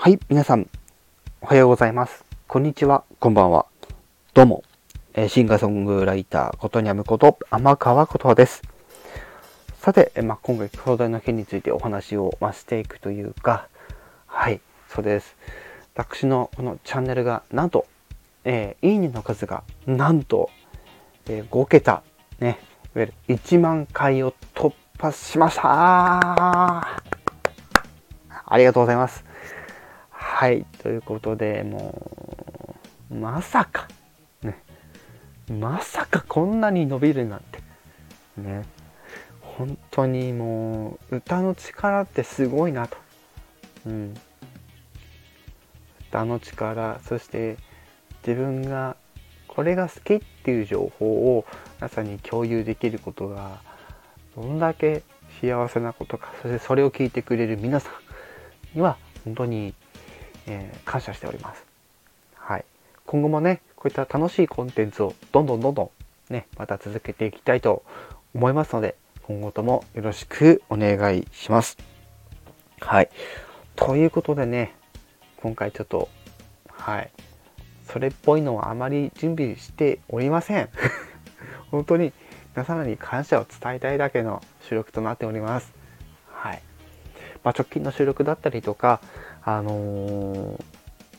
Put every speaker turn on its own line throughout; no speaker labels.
はい、皆さん、おはようございます。こんにちは、こんばんは。どうも、えー、シンガーソングライター、ことにゃむこと、天川ことです。さて、えー、まあ、今回、兄弟の件についてお話を、まあ、していくというか、はい、そうです。私のこのチャンネルが、なんと、えー、いいねの数が、なんと、えー、5桁、ね、いわゆる1万回を突破しましたありがとうございます。はい、ということで、もう、まさか、ね、まさかこんなに伸びるなんて、ね、本当にもう、歌の力ってすごいなと。うん。歌の力、そして自分がこれが好きっていう情報を皆さんに共有できることが、どんだけ幸せなことか、そしてそれを聞いてくれる皆さんには、本当にえー、感謝しております。はい。今後もね、こういった楽しいコンテンツをどんどんどんどんね、また続けていきたいと思いますので、今後ともよろしくお願いします。はい。ということでね、今回ちょっと、はい。それっぽいのはあまり準備しておりません。本当に皆様に感謝を伝えたいだけの収録となっております。はい。まあ、直近の収録だったりとか、あの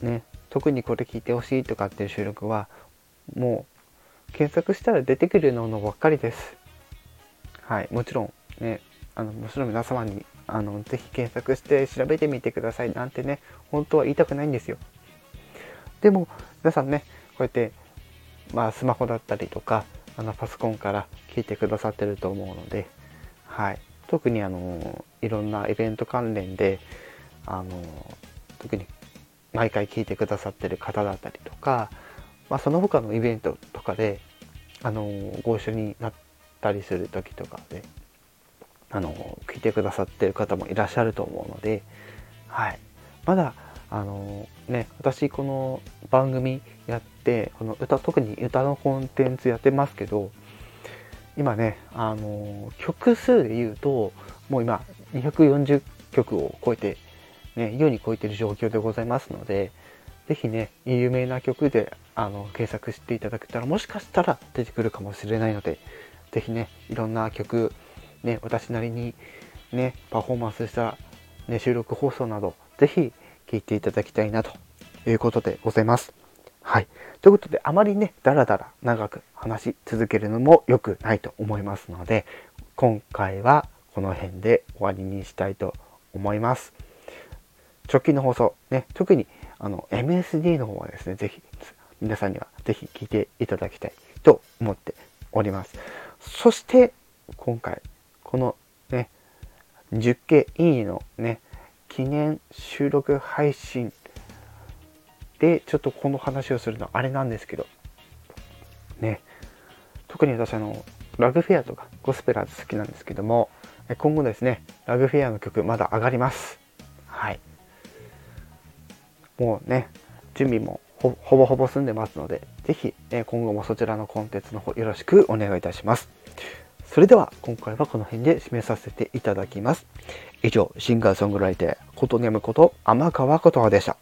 ー、ね、特にこれ聞いてほしいとかっていう収録は、もう検索したら出てくるのばっかりです。はい、もちろんね、あのもちろん皆様にあのぜひ検索して調べてみてくださいなんてね、本当は言いたくないんですよ。でも皆さんね、こうやって、まあ、スマホだったりとか、あのパソコンから聞いてくださってると思うので、はい、特にあのいろんなイベント関連であの特に毎回聞いてくださってる方だったりとか、まあ、その他のイベントとかであのご一緒になったりする時とかであの聞いてくださってる方もいらっしゃると思うので、はい、まだあのね私この番組やってこの歌特に歌のコンテンツやってますけど今ねあの曲数で言うともう今240曲を超えてね、優に超えてる状況でございますので、是非ね、有名な曲であの検索していただけたら、もしかしたら出てくるかもしれないので、是非ね、いろんな曲、ね、私なりにね、パフォーマンスした、ね、収録放送など、是非聴いていただきたいなということでございます。はい。ということで、あまりね、だらだら長く話し続けるのも良くないと思いますので、今回はこの辺で終わりにしたいと思います。直近の放送、ね、特にあの MSD の方はですね、ぜひ、皆さんにはぜひ聞いていただきたいと思っております。そして、今回、このね、10系いいのね、記念収録配信で、ちょっとこの話をするのはあれなんですけど、ね、特に私あの、ラグフェアとかゴスペラーズ好きなんですけども、今後ですね、ラグフェアの曲まだ上がります。はい。もうね、準備もほぼほぼ済んでますので、是非、え今後もそちらのコンテンツの方よろしくお願いいたします。それでは今回はこの辺で締めさせていただきます。以上、シンガーソングライター、ことねむこと天川琴葉でした。